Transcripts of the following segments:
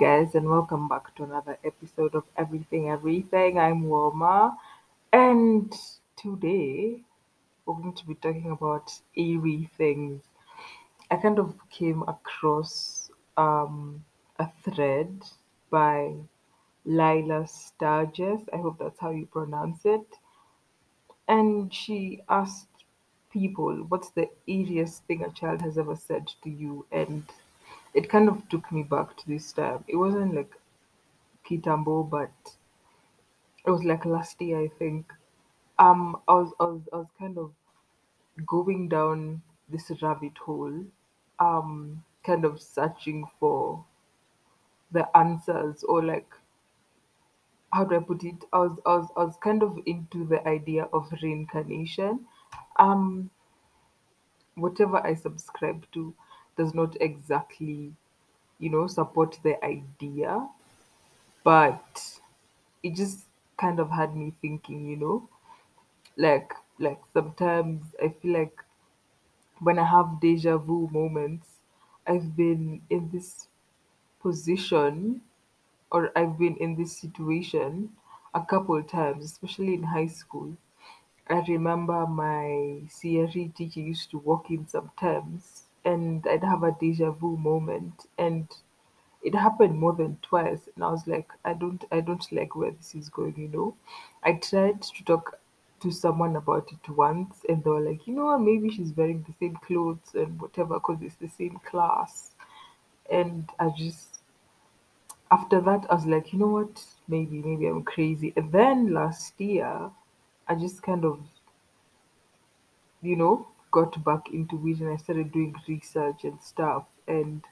guys, and welcome back to another episode of Everything Everything. I'm Wilma, and today we're going to be talking about eerie things. I kind of came across um, a thread by Lila Sturgis. I hope that's how you pronounce it. And she asked people, What's the eeriest thing a child has ever said to you? And it kind of took me back to this time. It wasn't like Kitambo, but it was like last year, I think. Um, I was, I was, I was kind of going down this rabbit hole, um, kind of searching for the answers or like how do I put it? I was, I was, I was kind of into the idea of reincarnation. Um, whatever I subscribe to does not exactly, you know, support the idea, but it just kind of had me thinking, you know, like like sometimes I feel like when I have deja vu moments, I've been in this position or I've been in this situation a couple times, especially in high school. I remember my CRE teacher used to walk in sometimes and I'd have a deja vu moment and it happened more than twice and I was like, I don't I don't like where this is going, you know. I tried to talk to someone about it once and they were like, you know what, maybe she's wearing the same clothes and whatever because it's the same class. And I just after that I was like, you know what, maybe maybe I'm crazy. And then last year I just kind of you know, got back into it and I started doing research and stuff. And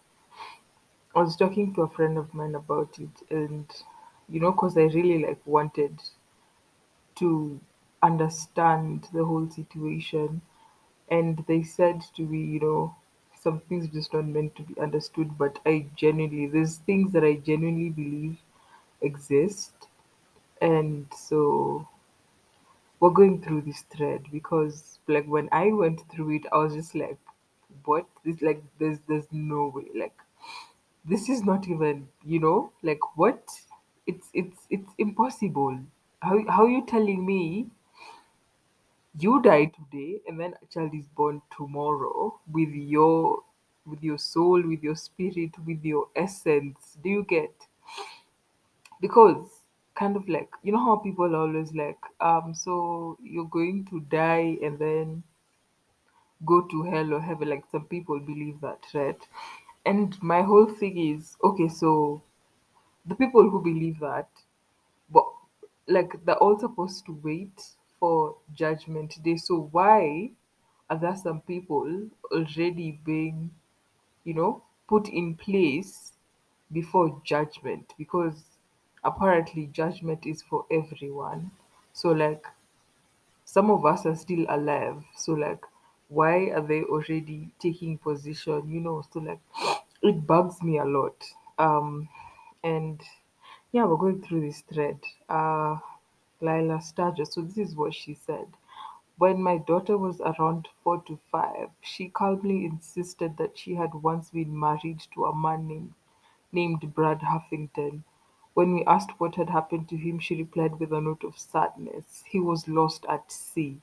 I was talking to a friend of mine about it, and you know, because I really like wanted to understand the whole situation. And they said to me, you know, some things just not meant to be understood, but I genuinely, there's things that I genuinely believe exist. And so we're going through this thread because like when I went through it, I was just like, what? This like there's there's no way. Like this is not even, you know, like what? It's it's it's impossible. How how you telling me you die today and then a child is born tomorrow with your with your soul, with your spirit, with your essence. Do you get? because kind of like you know how people are always like um so you're going to die and then go to hell or heaven. Like some people believe that right? And my whole thing is okay so the people who believe that but like they're all supposed to wait for judgment day so why are there some people already being you know, put in place before judgment? Because apparently judgment is for everyone. So, like, some of us are still alive. So, like, why are they already taking position? You know, so like, it bugs me a lot. Um, and yeah, we're going through this thread. Uh, Lila Sturgis. So, this is what she said. When my daughter was around four to five, she calmly insisted that she had once been married to a man named, named Brad Huffington. When we asked what had happened to him, she replied with a note of sadness. He was lost at sea.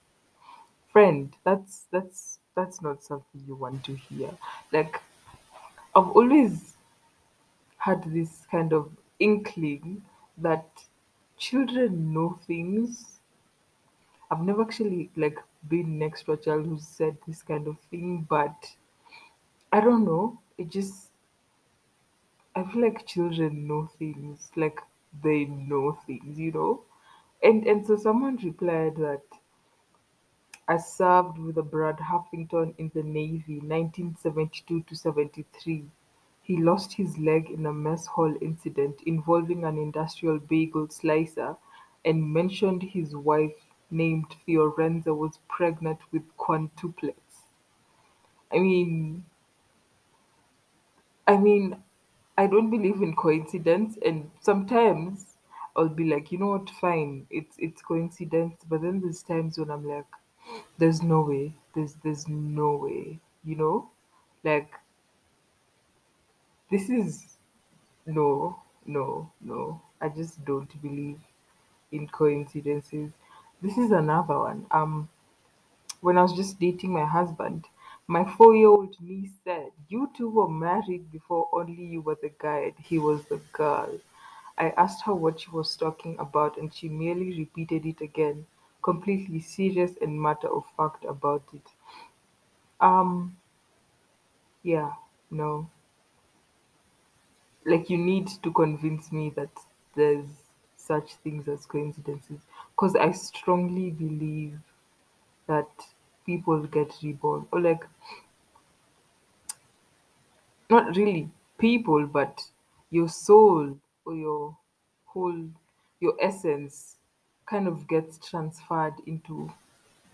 Friend, that's that's that's not something you want to hear. Like I've always had this kind of inkling that children know things I've never actually like been next to a child who said this kind of thing, but I don't know. It just I feel like children know things, like they know things, you know. And and so someone replied that I served with a Brad Huffington in the Navy, 1972 to 73. He lost his leg in a mess hall incident involving an industrial bagel slicer and mentioned his wife, named Fiorenza, was pregnant with quintuplets. I mean, I mean, I don't believe in coincidence, and sometimes I'll be like, you know what, fine, it's it's coincidence. But then there's times when I'm like, there's no way, there's there's no way, you know, like this is No, no, no. I just don't believe in coincidences. This is another one. Um, when I was just dating my husband, my four-year-old niece said, "You two were married before only you were the guy he was the girl." I asked her what she was talking about, and she merely repeated it again, completely serious and matter of fact about it. Um, yeah, no. Like you need to convince me that there's such things as coincidences, because I strongly believe that people get reborn, or like not really people, but your soul or your whole your essence kind of gets transferred into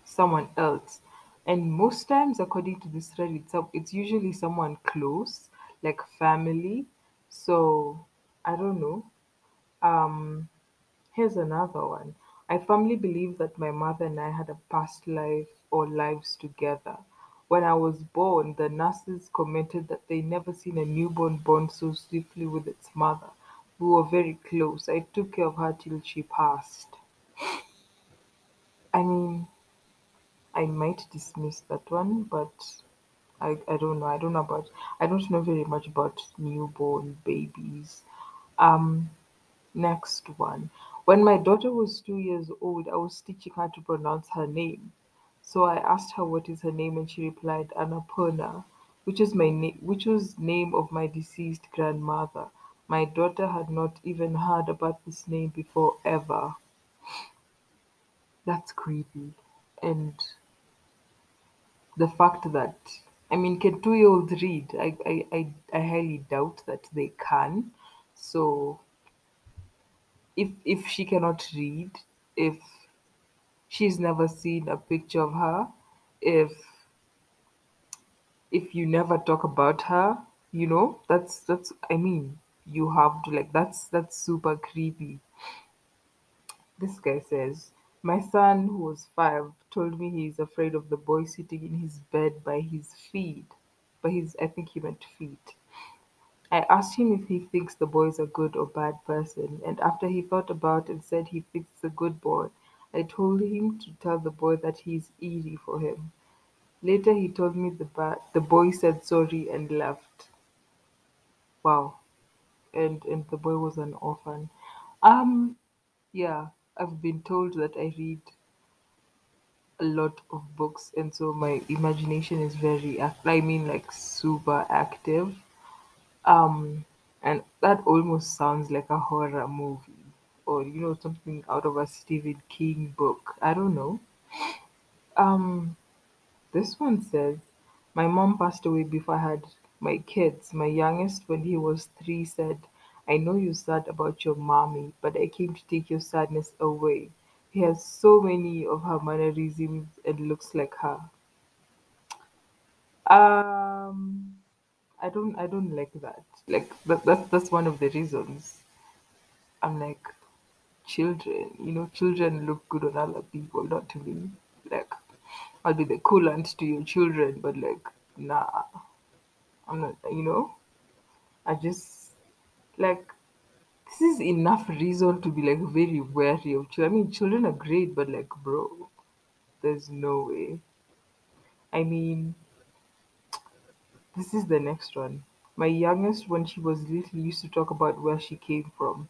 someone else. And most times, according to this thread, it's, some- it's usually someone close, like family. So I don't know. Um, Here's another one. I firmly believe that my mother and I had a past life or lives together. When I was born, the nurses commented that they never seen a newborn born so swiftly with its mother. We were very close. I took care of her till she passed. I mean, I might dismiss that one, but I, I don't know. I don't know about I don't know very much about newborn babies. Um, Next one. When my daughter was two years old, I was teaching her to pronounce her name. So I asked her what is her name, and she replied Annapurna, which is my name, which was name of my deceased grandmother. My daughter had not even heard about this name before ever. That's creepy. And the fact that I mean, can two-year-olds read? I, I, I, I highly doubt that they can. So if if she cannot read, if she's never seen a picture of her, if if you never talk about her, you know, that's that's I mean, you have to like that's that's super creepy. This guy says, My son, who was five, told me he's afraid of the boy sitting in his bed by his feet. By his I think he meant feet. I asked him if he thinks the boy is a good or bad person, and after he thought about and said he thinks a good boy, I told him to tell the boy that he's easy for him. Later he told me the ba- the boy said sorry and left. Wow. And and the boy was an orphan. Um yeah, I've been told that I read a lot of books and so my imagination is very I mean like super active. Um, and that almost sounds like a horror movie or, you know, something out of a Stephen King book. I don't know. Um, this one says, My mom passed away before I had my kids. My youngest, when he was three, said, I know you're sad about your mommy, but I came to take your sadness away. He has so many of her mannerisms and looks like her. I don't, I don't like that. Like that, that's that's one of the reasons I'm like, children, you know, children look good on other people, not to me. Like, I'll be the cool aunt to your children, but like, nah, I'm not, you know, I just, like, this is enough reason to be like very wary of children. I mean, children are great, but like, bro, there's no way. I mean, this is the next one. My youngest, when she was little, used to talk about where she came from.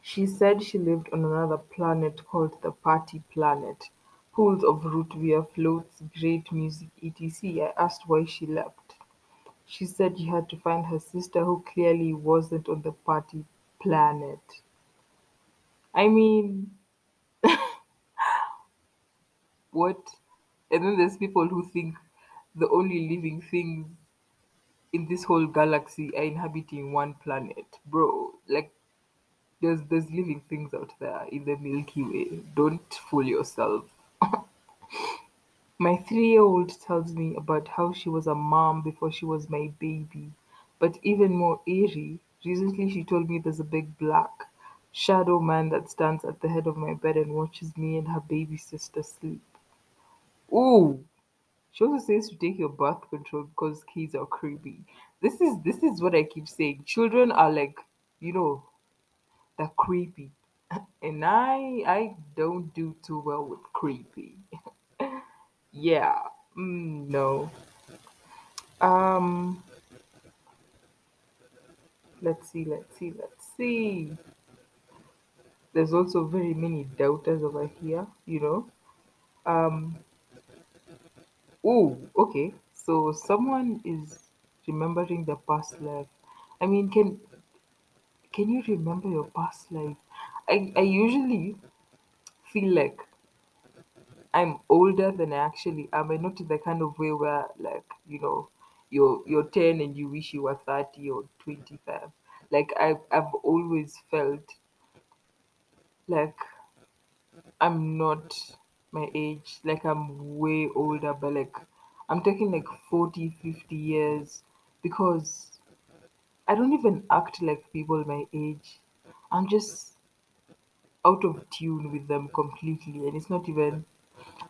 She said she lived on another planet called the Party Planet. Pools of root beer, floats, great music, etc. I asked why she left. She said she had to find her sister who clearly wasn't on the party planet. I mean, what? And then there's people who think the only living things in this whole galaxy are inhabiting one planet. Bro, like there's there's living things out there in the Milky Way. Don't fool yourself. My three-year-old tells me about how she was a mom before she was my baby. But even more eerie, recently she told me there's a big black shadow man that stands at the head of my bed and watches me and her baby sister sleep. Ooh! She also says to take your birth control because kids are creepy. this is this is what I keep saying. Children are like, you know, they're creepy. And I I don't do too well with creepy. Yeah. Mm, no. Um let's see, let's see, let's see. There's also very many doubters over here, you know. Um oh, okay. So someone is remembering the past life. I mean, can can you remember your past life? I I usually feel like I'm older than I actually am, and not in the kind of way where, like, you know, you're you're ten and you wish you were thirty or twenty five. Like I've I've always felt like I'm not my age, like I'm way older, but like I'm talking like 40, 50 years because I don't even act like people my age. I'm just out of tune with them completely, and it's not even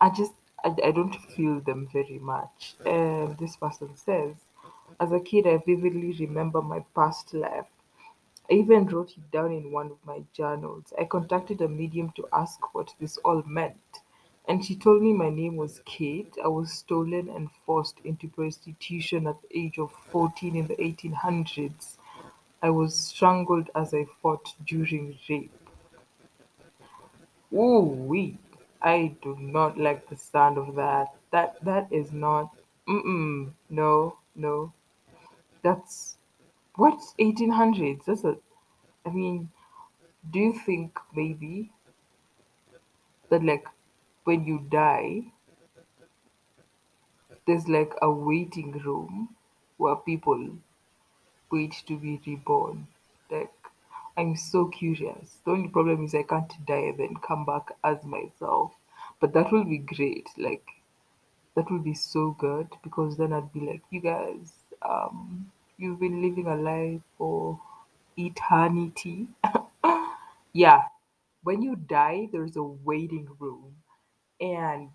I just I, I don't feel them very much. And this person says, as a kid, I vividly remember my past life. I even wrote it down in one of my journals. I contacted a medium to ask what this all meant. And she told me my name was Kate. I was stolen and forced into prostitution at the age of 14 in the 1800s. I was strangled as I fought during rape. Ooh wee. I do not like the sound of that. That that is not mm-mm. No, no. That's what's eighteen hundreds? That's a I mean, do you think maybe that like when you die there's like a waiting room where people wait to be reborn? Like I'm so curious. The only problem is I can't die and then come back as myself. But that will be great. Like That would be so good because then I'd be like, you guys, um, you've been living a life for eternity. yeah, when you die, there's a waiting room, and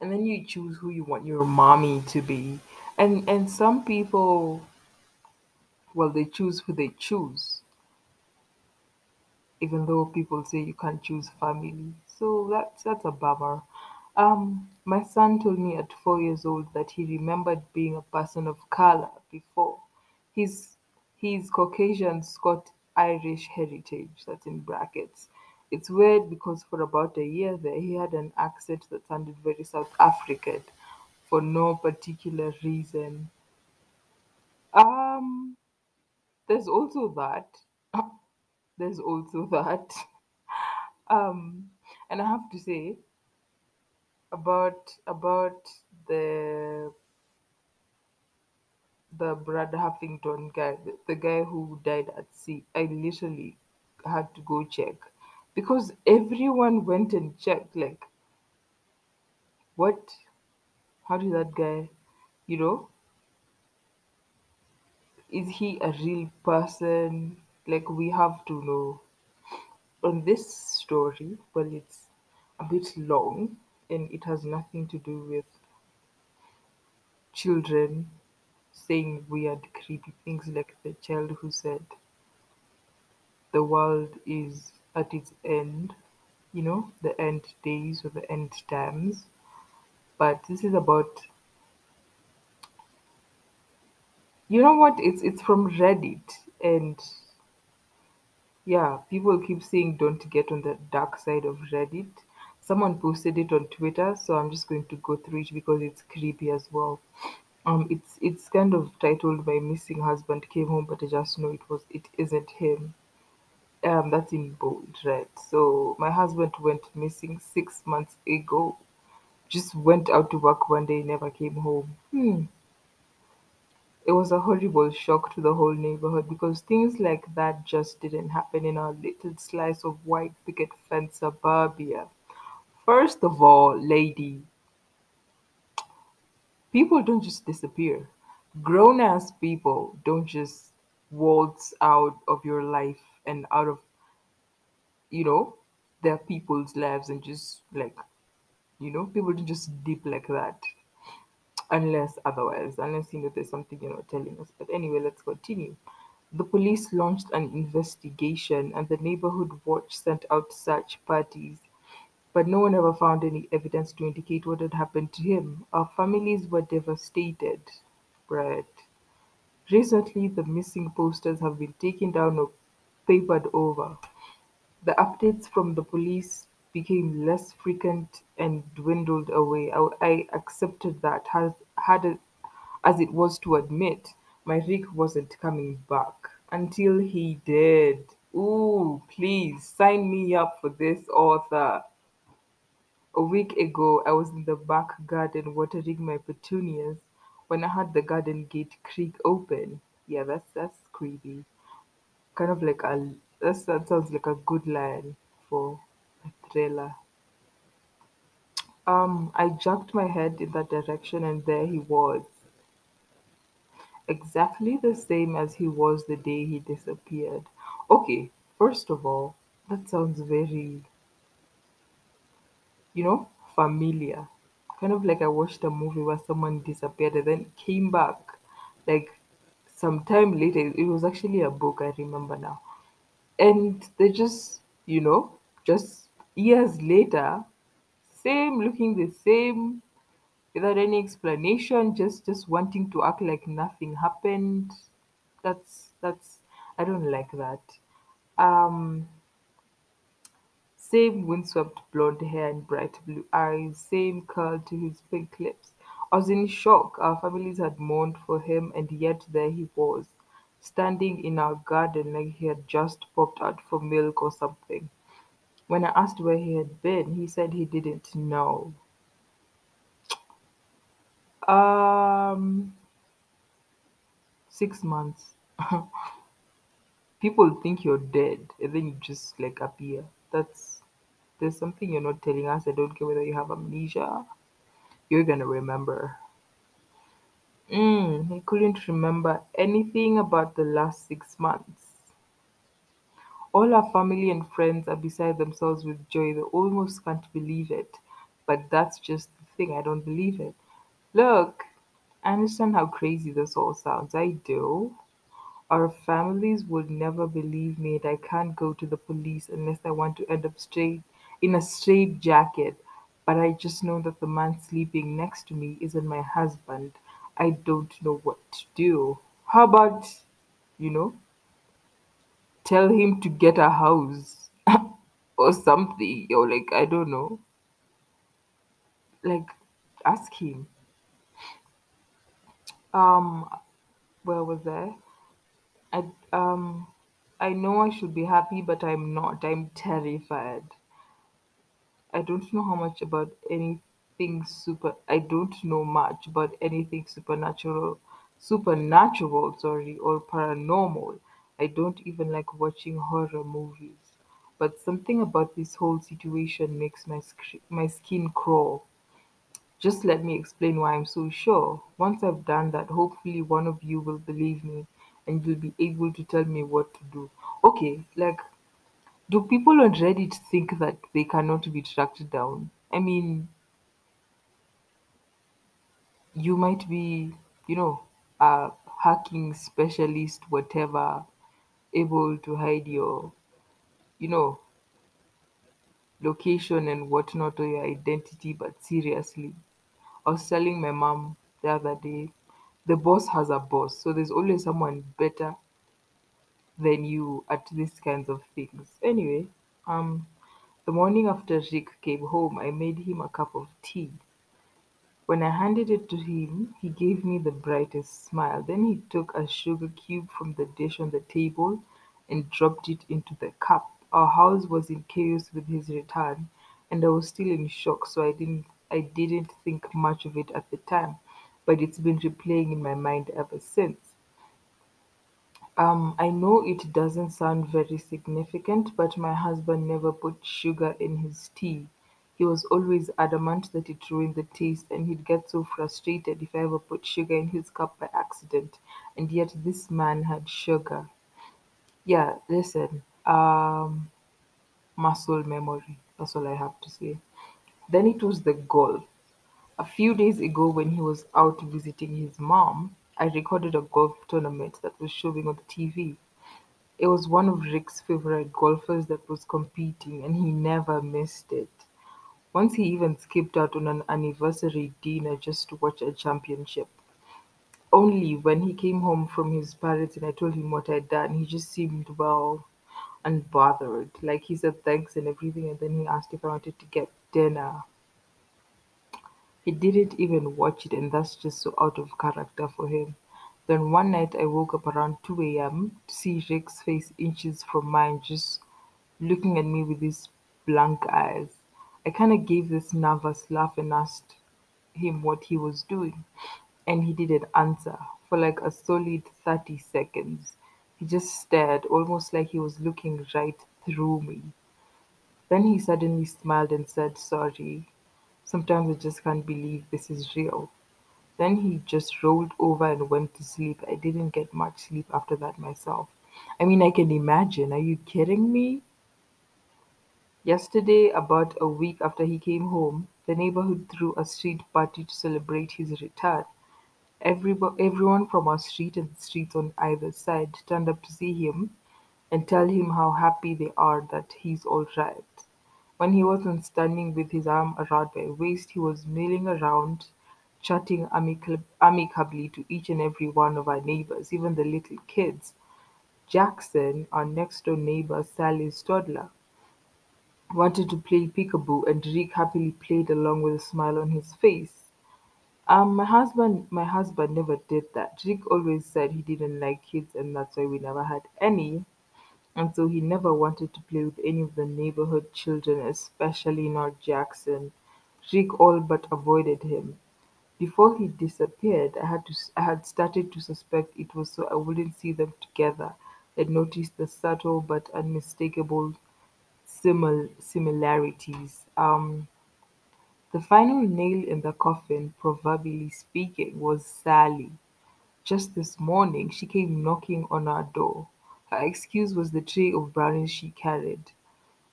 and then you choose who you want your mommy to be, and and some people, well, they choose who they choose, even though people say you can't choose family. So that's that's a bummer. Um, my son told me at four years old that he remembered being a person of color before. He's he's Caucasian Scot Irish heritage. That's in brackets. It's weird because for about a year there he had an accent that sounded very South African for no particular reason. Um, there's also that. There's also that. Um, and I have to say about about the the Brad Huffington guy, the, the guy who died at sea. I literally had to go check because everyone went and checked. Like, what? How did that guy? You know, is he a real person? Like, we have to know. On this story, well, it's a bit long and it has nothing to do with children saying weird, creepy things like the child who said the world is at its end, you know, the end days or the end times. But this is about, you know what? It's it's from Reddit, and yeah, people keep saying don't get on the dark side of Reddit. Someone posted it on Twitter, so I'm just going to go through it because it's creepy as well. Um, it's it's kind of titled "My Missing Husband Came Home, but I just know it was it isn't him." Um, that's in bold, right? So my husband went missing six months ago. Just went out to work one day, never came home. Hmm. It was a horrible shock to the whole neighborhood because things like that just didn't happen in our little slice of white picket fence suburbia. First of all, lady, people don't just disappear. Grown ass people don't just waltz out of your life and out of, you know, their people's lives and just like, you know, people don't just dip like that. unless otherwise, unless you know there's something you're not telling us. But anyway, let's continue. The police launched an investigation, and the neighborhood watch sent out search parties. But no one ever found any evidence to indicate what had happened to him. Our families were devastated. Right. Recently, the missing posters have been taken down or papered over. The updates from the police became less frequent and dwindled away. I, accepted that, hard as it was to admit my Rick wasn't coming back until he did. Ooh, please sign me up for this author. A week ago, I was in the back garden watering my petunias when I heard the garden gate creak open. Yeah, that's that's creepy. Kind of like a that's, that sounds like a good line for a thriller. Um, I jerked my head in that direction, and there he was, exactly the same as he was the day he disappeared. Okay, first of all, that sounds very, you know, familiar. Kind of like I watched a movie where someone disappeared and then came back, like sometime later. It was actually a book, I remember now. And they just, you know, just years later, same looking the same without any explanation, just just wanting to act like nothing happened. That's that's I don't like that. Um, same windswept blonde hair and bright blue eyes, same curl to his pink lips. I was in shock. Our families had mourned for him, and yet there he was, standing in our garden like he had just popped out for milk or something. When I asked where he had been, he said he didn't know. Um, six months. People think you're dead, and then you just like appear. That's there's something you're not telling us. I don't care whether you have amnesia. You're gonna remember. Mm, he couldn't remember anything about the last six months. All our family and friends are beside themselves with joy. They almost can't believe it. But that's just the thing. I don't believe it. Look, I understand how crazy this all sounds. I do. Our families would never believe me and I can't go to the police unless I want to end up straight in a straight jacket. But I just know that the man sleeping next to me isn't my husband. I don't know what to do. How about, you know, tell him to get a house or something, or like, I don't know, like, ask him. Um, where was I? I um I know I should be happy, but I'm not. I'm terrified. I don't know how much about anything super. I don't know much about anything supernatural, supernatural, sorry, or paranormal. I don't even like watching horror movies. But something about this whole situation makes my sc- my skin crawl. Just let me explain why I'm so sure. Once I've done that, hopefully one of you will believe me and you'll be able to tell me what to do. Okay, like, do people on Reddit think that they cannot be tracked down? I mean, you might be, you know, a hacking specialist, whatever, able to hide your, you know, location and whatnot or your identity, but seriously, I was telling my mom the other day, the boss has a boss, so there's always someone better than you at these kinds of things. Anyway, um, the morning after Rick came home, I made him a cup of tea. When I handed it to him, he gave me the brightest smile. Then he took a sugar cube from the dish on the table and dropped it into the cup. Our house was in chaos with his return, and I was still in shock, so I didn't I didn't think much of it at the time, but it's been replaying in my mind ever since. Um, I know it doesn't sound very significant, but my husband never put sugar in his tea. He was always adamant that it ruined the taste, and he'd get so frustrated if I ever put sugar in his cup by accident. And yet, this man had sugar. Yeah, listen, um, muscle memory. That's all I have to say. Then it was the golf. A few days ago, when he was out visiting his mom, I recorded a golf tournament that was showing on the TV. It was one of Rick's favorite golfers that was competing, and he never missed it. Once he even skipped out on an anniversary dinner just to watch a championship. Only when he came home from his parents and I told him what I'd done, he just seemed well unbothered. Like he said thanks and everything, and then he asked if I wanted to get dinner. He didn't even watch it, and that's just so out of character for him. Then one night I woke up around 2 a.m. to see Rick's face inches from mine, just looking at me with his blank eyes. I kind of gave this nervous laugh and asked him what he was doing, and he didn't answer for like a solid 30 seconds. He just stared, almost like he was looking right through me. Then he suddenly smiled and said, Sorry. Sometimes I just can't believe this is real. Then he just rolled over and went to sleep. I didn't get much sleep after that myself. I mean, I can imagine. Are you kidding me? Yesterday, about a week after he came home, the neighborhood threw a street party to celebrate his return. Everybo- everyone from our street and the streets on either side turned up to see him and tell him how happy they are that he's all right. When he wasn't standing with his arm around my waist, he was milling around, chatting amicably to each and every one of our neighbors, even the little kids. Jackson, our next door neighbor, Sally's toddler, wanted to play peekaboo, and Rick happily played along with a smile on his face. Um, my husband, my husband never did that. Rick always said he didn't like kids, and that's why we never had any. And so he never wanted to play with any of the neighborhood children, especially not Jackson. Rick all but avoided him. Before he disappeared, I had to I had started to suspect it was so I wouldn't see them together. I'd noticed the subtle but unmistakable simil- similarities. Um, the final nail in the coffin, proverbially speaking, was Sally. Just this morning she came knocking on our door. Her excuse was the tray of brownies she carried,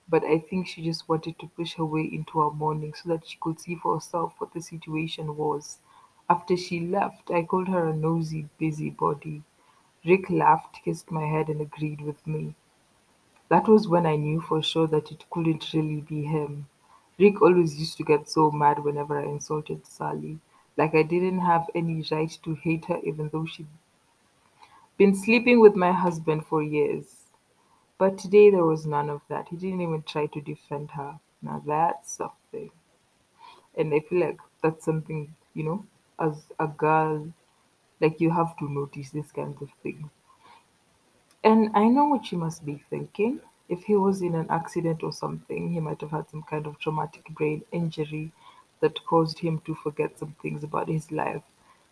but I think she just wanted to push her way into our morning so that she could see for herself what the situation was. After she left, I called her a nosy busybody. Rick laughed, kissed my head, and agreed with me. That was when I knew for sure that it couldn't really be him. Rick always used to get so mad whenever I insulted Sally. Like I didn't have any right to hate her even though she'd been sleeping with my husband for years. But today there was none of that. He didn't even try to defend her. Now that's something. And I feel like that's something, you know, as a girl, like you have to notice these kinds of things. And I know what she must be thinking. If he was in an accident or something, he might have had some kind of traumatic brain injury that caused him to forget some things about his life,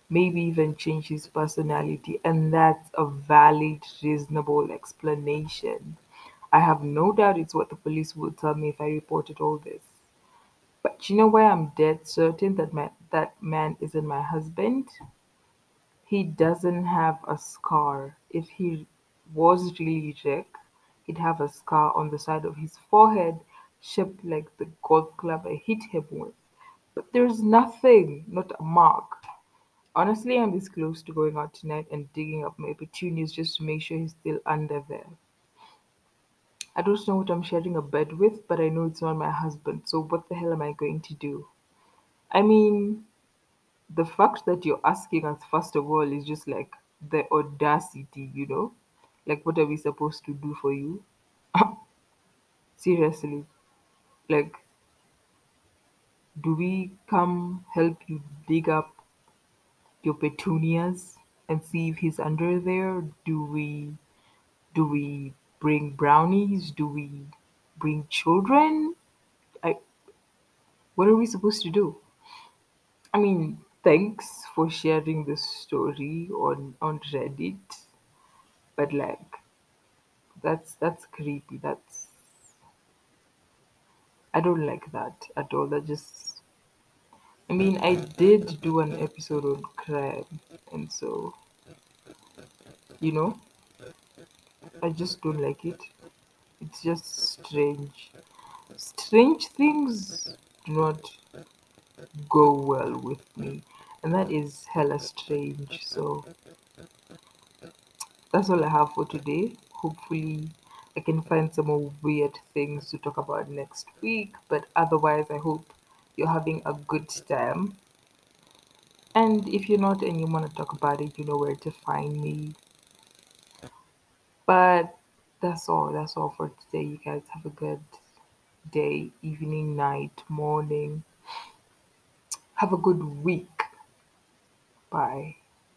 maybe even change his personality. And that's a valid, reasonable explanation. I have no doubt it's what the police will tell me if I reported all this. But you know why I'm dead certain that my, that man isn't my husband? He doesn't have a scar. If he was really Rick, he'd have a scar on the side of his forehead shaped like the golf club I hit him with. But there's nothing, not a mark. Honestly, I'm this close to going out tonight and digging up my petunias just to make sure he's still under there. I don't know what I'm sharing a bed with, but I know it's not my husband, so what the hell am I going to do? I mean, the fact that you're asking us, first of all, is just like the audacity, you know? Like, what are we supposed to do for you? Seriously. Like, do we come help you dig up your petunias and see if he's under there? Do we do we bring brownies? Do we bring children? I what are we supposed to do? I mean, thanks for sharing this story on on Reddit, but like that's that's creepy. That's I don't like that at all. That just I mean, I did do an episode on crime, and so you know, I just don't like it. It's just strange. Strange things do not go well with me. And that is hella strange. So that's all I have for today. Hopefully, I can find some more weird things to talk about next week. But otherwise, I hope you're having a good time. And if you're not and you want to talk about it, you know where to find me. But that's all. That's all for today. You guys have a good day, evening, night, morning. Have a good week. Bye.